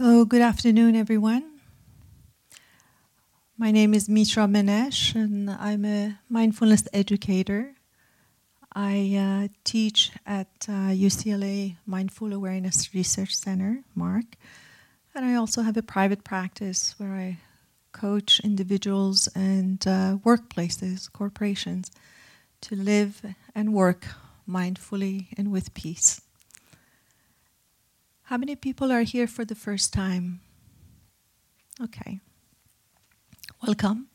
So, good afternoon, everyone. My name is Mitra Manesh, and I'm a mindfulness educator. I uh, teach at uh, UCLA Mindful Awareness Research Center, MARC, and I also have a private practice where I coach individuals and uh, workplaces, corporations, to live and work mindfully and with peace. How many people are here for the first time? Okay. Welcome.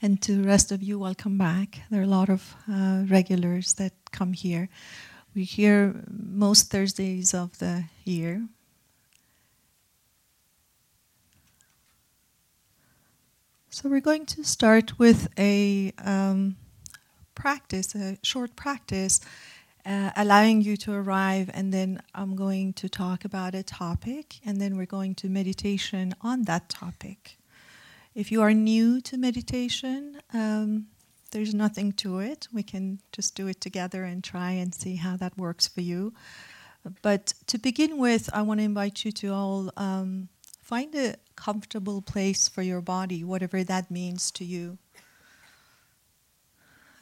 And to the rest of you, welcome back. There are a lot of uh, regulars that come here. We're here most Thursdays of the year. So we're going to start with a um, practice, a short practice uh, allowing you to arrive, and then I'm going to talk about a topic, and then we're going to meditation on that topic. If you are new to meditation, um, there's nothing to it. We can just do it together and try and see how that works for you. But to begin with, I want to invite you to all um, find a comfortable place for your body, whatever that means to you.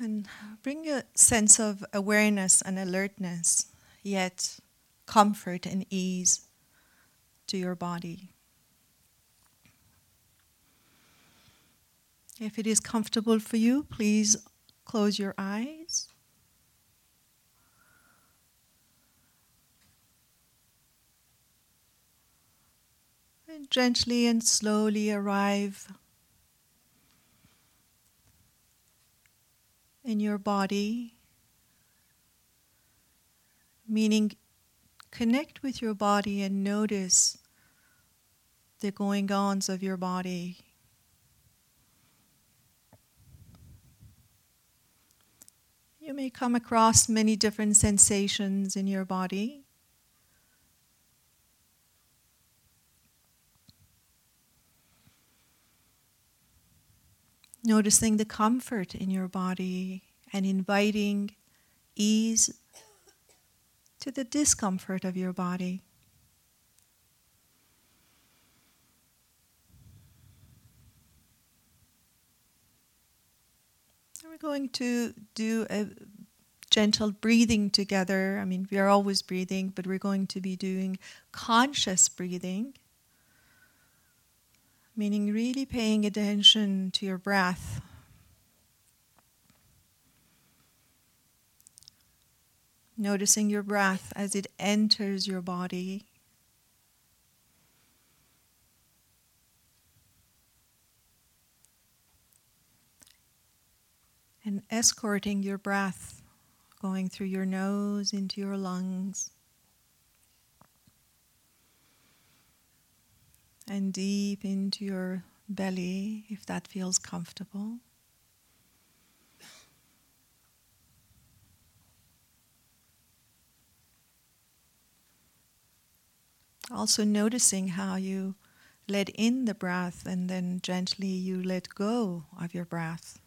And bring a sense of awareness and alertness, yet comfort and ease to your body. If it is comfortable for you, please close your eyes. And gently and slowly arrive in your body, meaning connect with your body and notice the going ons of your body. You may come across many different sensations in your body. Noticing the comfort in your body and inviting ease to the discomfort of your body. We're going to do a gentle breathing together. I mean, we are always breathing, but we're going to be doing conscious breathing meaning really paying attention to your breath. Noticing your breath as it enters your body. And escorting your breath going through your nose into your lungs. And deep into your belly if that feels comfortable. Also, noticing how you let in the breath and then gently you let go of your breath.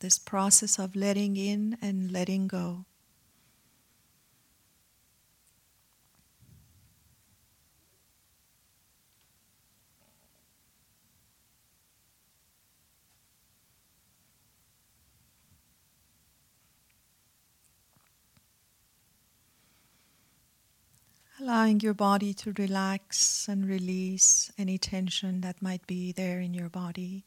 This process of letting in and letting go. Allowing your body to relax and release any tension that might be there in your body.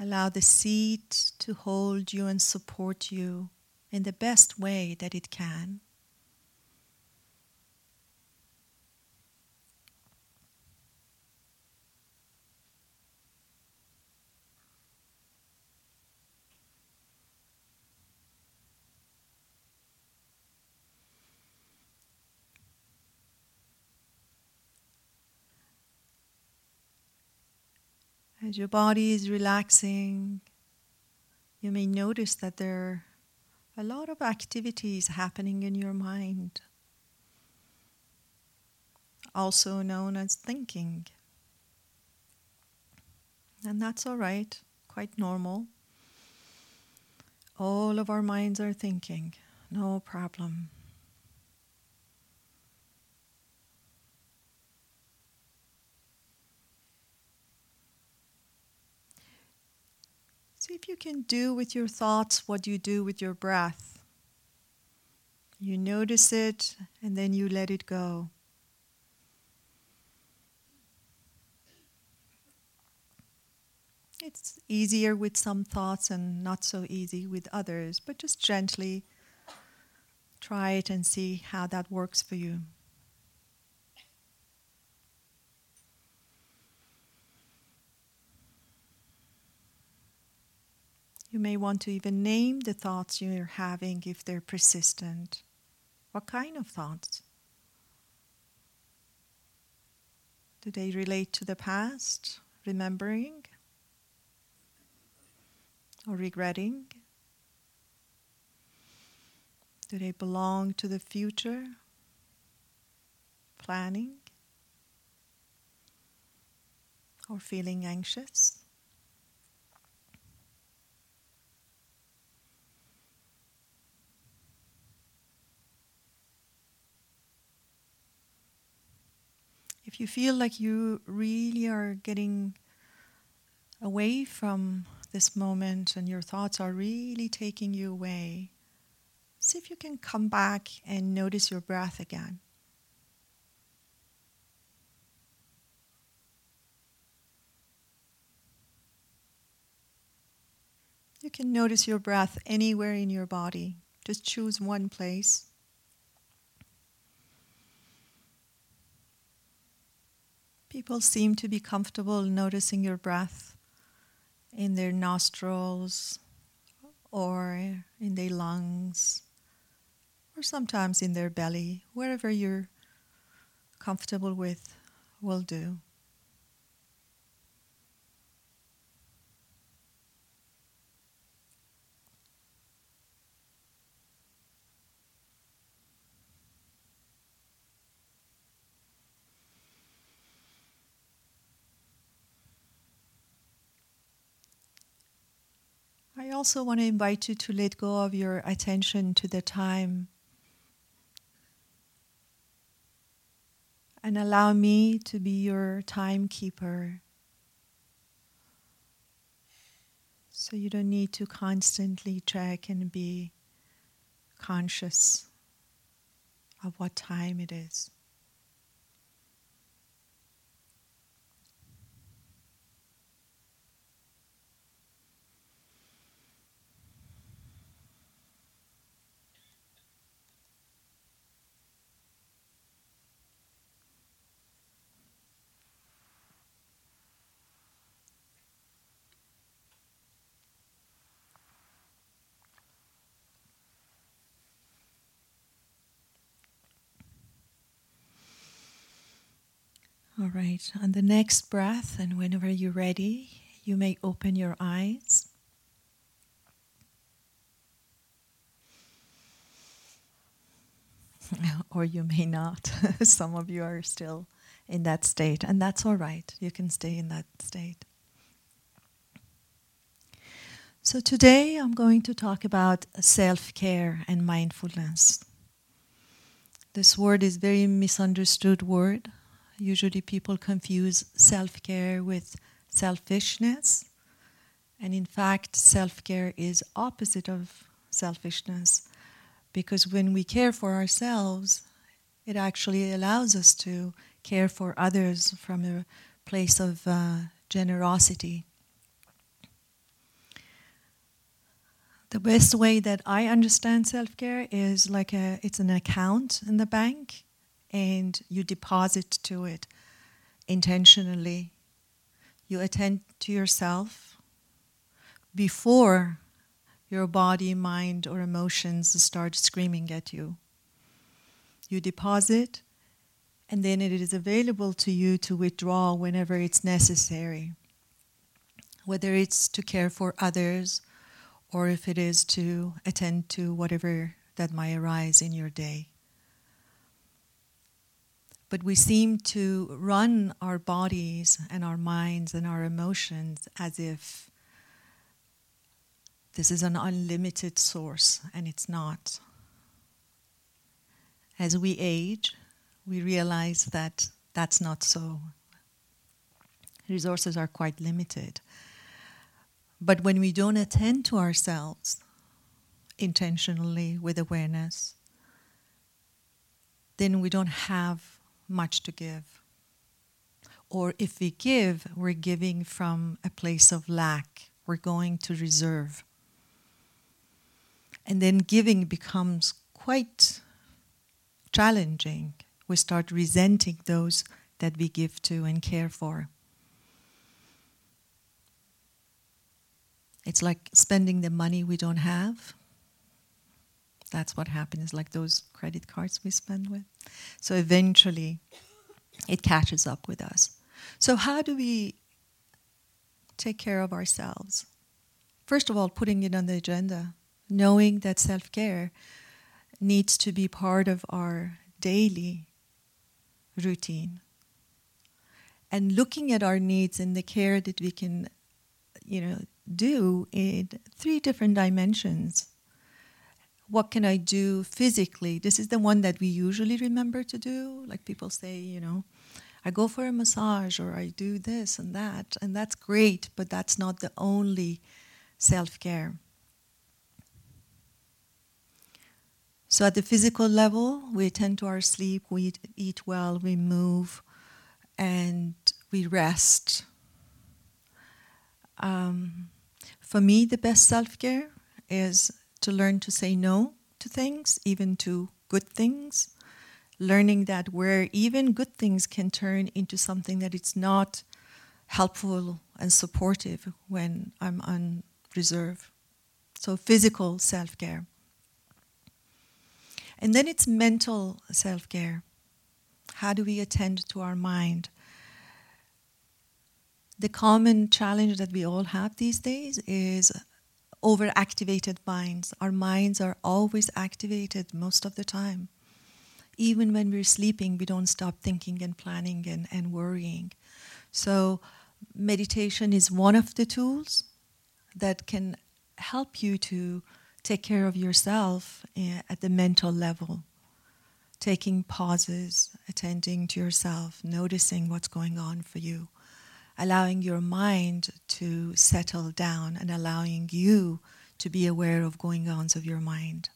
Allow the seat to hold you and support you in the best way that it can. As your body is relaxing, you may notice that there are a lot of activities happening in your mind, also known as thinking. And that's all right, quite normal. All of our minds are thinking, no problem. See if you can do with your thoughts what you do with your breath. You notice it and then you let it go. It's easier with some thoughts and not so easy with others, but just gently try it and see how that works for you. You may want to even name the thoughts you're having if they're persistent. What kind of thoughts? Do they relate to the past, remembering? or regretting? Do they belong to the future? Planning? Or feeling anxious? If you feel like you really are getting away from this moment and your thoughts are really taking you away, see if you can come back and notice your breath again. You can notice your breath anywhere in your body. Just choose one place. People seem to be comfortable noticing your breath in their nostrils or in their lungs or sometimes in their belly, wherever you're comfortable with will do. I also want to invite you to let go of your attention to the time and allow me to be your timekeeper. So you don't need to constantly check and be conscious of what time it is. Right, on the next breath, and whenever you're ready, you may open your eyes. or you may not. Some of you are still in that state, and that's all right. You can stay in that state. So, today I'm going to talk about self care and mindfulness. This word is very misunderstood word Usually people confuse self care with selfishness. And in fact, self care is opposite of selfishness because when we care for ourselves, it actually allows us to care for others from a place of uh, generosity. The best way that I understand self-care is like a it's an account in the bank and you deposit to it intentionally. You attend to yourself before your body, mind, or emotions start screaming at you. You deposit, and then it is available to you to withdraw whenever it's necessary, whether it's to care for others or if it is to attend to whatever that might arise in your day. But we seem to run our bodies and our minds and our emotions as if this is an unlimited source, and it's not. As we age, we realize that that's not so. Resources are quite limited. But when we don't attend to ourselves intentionally with awareness, then we don't have much to give. Or if we give, we're giving from a place of lack. We're going to reserve. And then giving becomes quite challenging. We start resenting those that we give to and care for. It's like spending the money we don't have. That's what happens, like those credit cards we spend with. So eventually, it catches up with us. So, how do we take care of ourselves? First of all, putting it on the agenda, knowing that self care needs to be part of our daily routine. And looking at our needs and the care that we can, you know, do in three different dimensions. What can I do physically? This is the one that we usually remember to do. Like people say, you know, I go for a massage or I do this and that, and that's great, but that's not the only self care. So, at the physical level, we attend to our sleep, we eat well, we move, and we rest. Um, for me, the best self care is to learn to say no to things, even to good things. Learning that where even good things can turn into something that it's not helpful and supportive when I'm on reserve. So, physical self care. And then it's mental self care. How do we attend to our mind? the common challenge that we all have these days is overactivated minds. Our minds are always activated most of the time. Even when we're sleeping, we don't stop thinking and planning and, and worrying. So, meditation is one of the tools that can help you to take care of yourself eh, at the mental level. Taking pauses, attending to yourself, noticing what's going on for you allowing your mind to settle down and allowing you to be aware of going ons of your mind.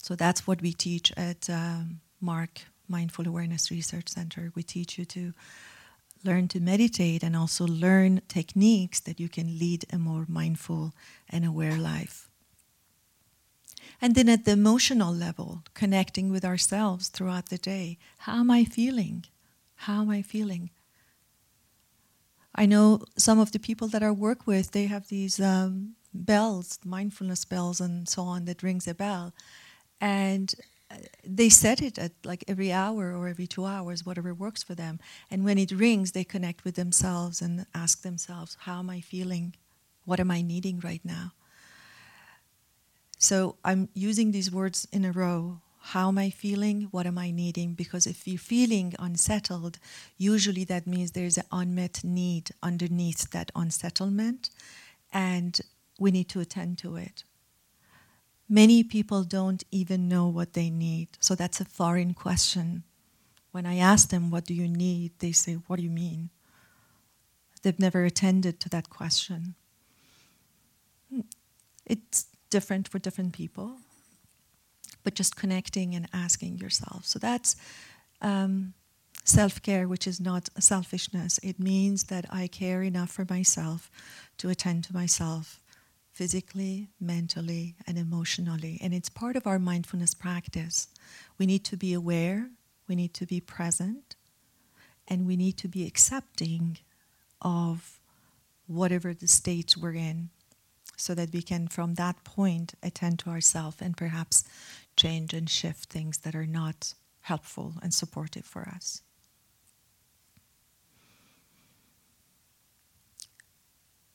So that's what we teach at um, MARC Mindful Awareness Research Center. We teach you to learn to meditate and also learn techniques that you can lead a more mindful and aware life. And then at the emotional level, connecting with ourselves throughout the day. How am I feeling? How am I feeling? I know some of the people that I work with, they have these um, bells, mindfulness bells, and so on that rings a bell, and uh, they set it at like every hour or every two hours, whatever works for them. And when it rings, they connect with themselves and ask themselves, "How am I feeling? What am I needing right now?" So I'm using these words in a row how am I feeling? What am I needing? Because if you're feeling unsettled, usually that means there's an unmet need underneath that unsettlement, and we need to attend to it. Many people don't even know what they need, so that's a foreign question. When I ask them, What do you need? they say, What do you mean? They've never attended to that question. Hmm. It's different for different people but just connecting and asking yourself. So that's um, self care, which is not selfishness. It means that I care enough for myself to attend to myself physically, mentally, and emotionally. And it's part of our mindfulness practice. We need to be aware, we need to be present, and we need to be accepting of whatever the state we're in so that we can, from that point, attend to ourselves and perhaps change and shift things that are not helpful and supportive for us.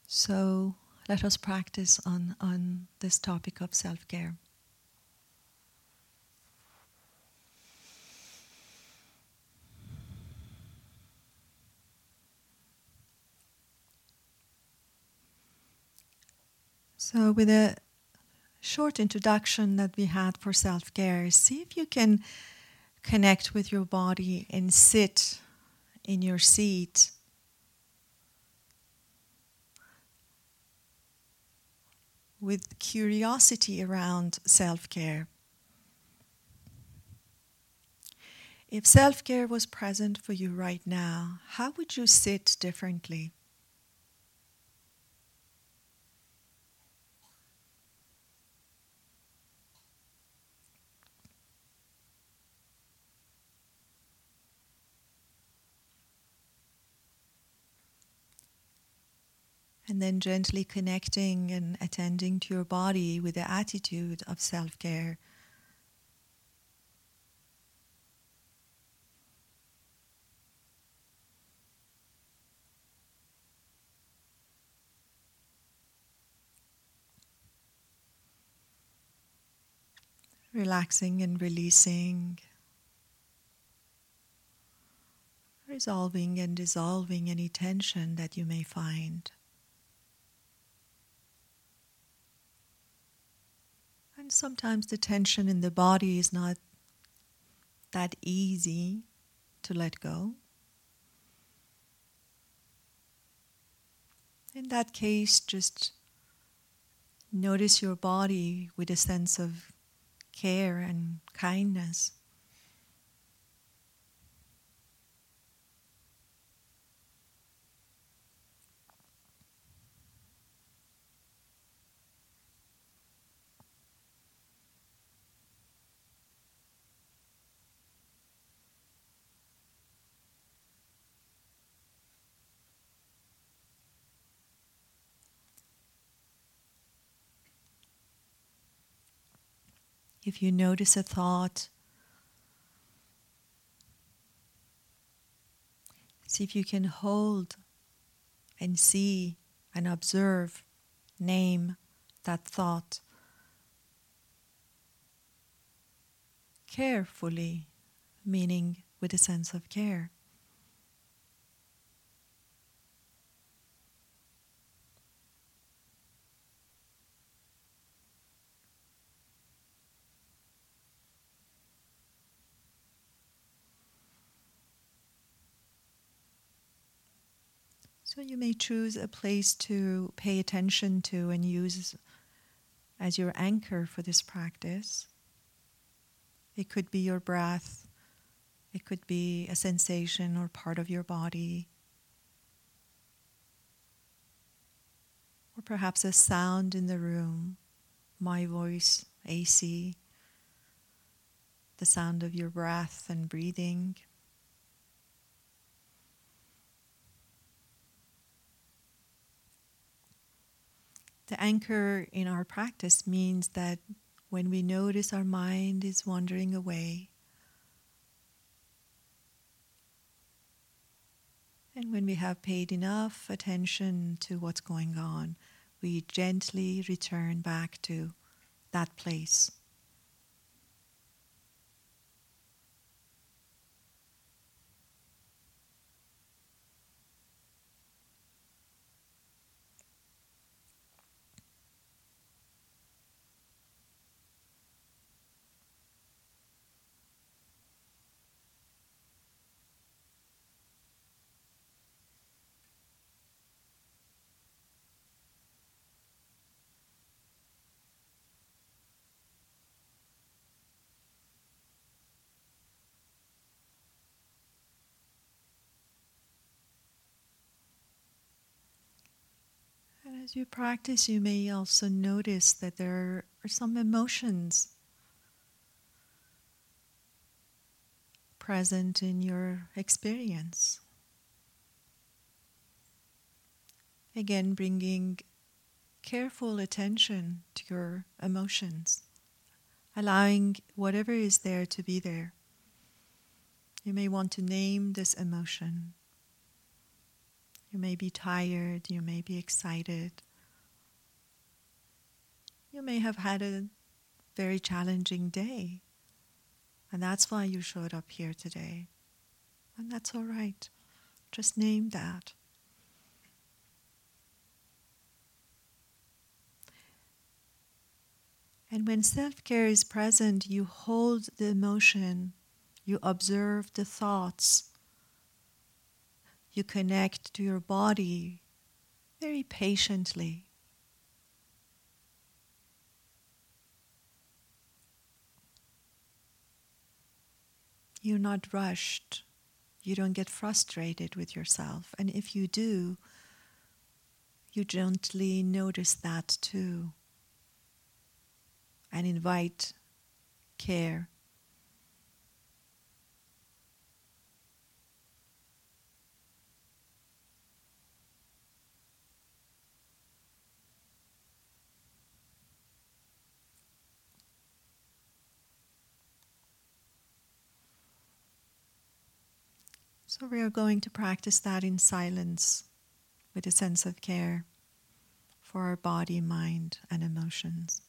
So let us practice on, on this topic of self care. So, with a short introduction that we had for self care, see if you can connect with your body and sit in your seat. With curiosity around self care. If self care was present for you right now, how would you sit differently? And then gently connecting and attending to your body with the attitude of self care. relaxing and releasing, resolving and dissolving any tension that you may find. And sometimes the tension in the body is not that easy to let go. In that case, just notice your body with a sense of care and kindness. If you notice a thought, see if you can hold and see and observe, name that thought carefully, meaning with a sense of care. So you may choose a place to pay attention to and use as your anchor for this practice. It could be your breath, it could be a sensation or part of your body, or perhaps a sound in the room, my voice, AC, the sound of your breath and breathing. The anchor in our practice means that when we notice our mind is wandering away, and when we have paid enough attention to what's going on, we gently return back to that place. As you practice, you may also notice that there are some emotions present in your experience. Again, bringing careful attention to your emotions, allowing whatever is there to be there. You may want to name this emotion. You may be tired, you may be excited. You may have had a very challenging day, and that's why you showed up here today. And that's all right. Just name that. And when self care is present, you hold the emotion, you observe the thoughts, you connect to your body very patiently. You're not rushed. You don't get frustrated with yourself. And if you do, you gently notice that too and invite care. So, we are going to practice that in silence with a sense of care for our body, mind, and emotions.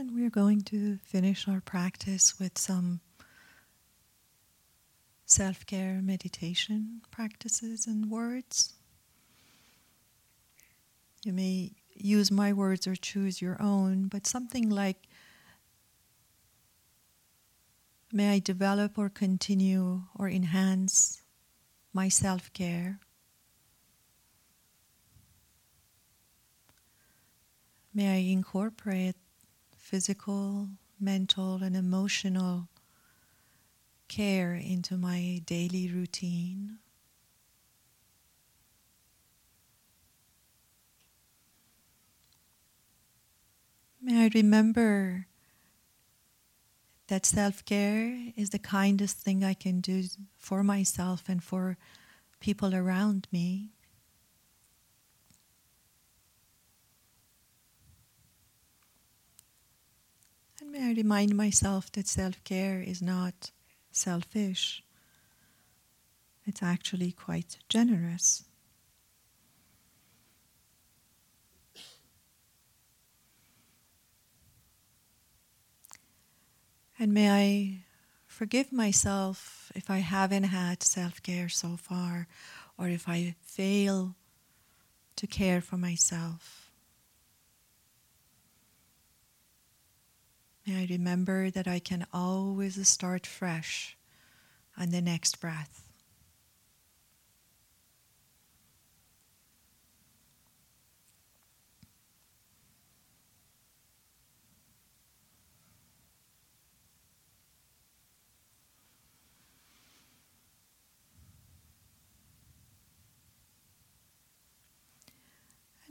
And we're going to finish our practice with some self care meditation practices and words. You may use my words or choose your own, but something like May I develop or continue or enhance my self care. May I incorporate physical, mental, and emotional care into my daily routine. May I remember that self care is the kindest thing I can do for myself and for people around me. I remind myself that self care is not selfish, it's actually quite generous. And may I forgive myself if I haven't had self care so far, or if I fail to care for myself. I remember that I can always start fresh on the next breath.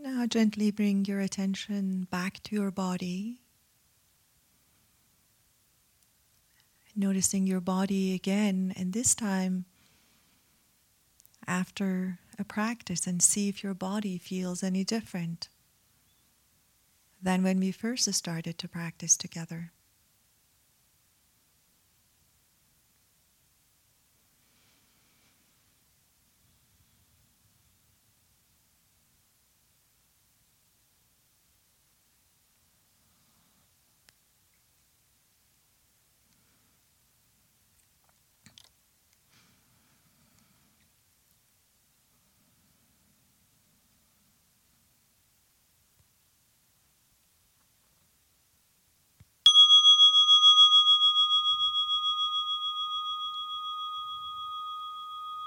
Now, gently bring your attention back to your body. Noticing your body again, and this time after a practice, and see if your body feels any different than when we first started to practice together.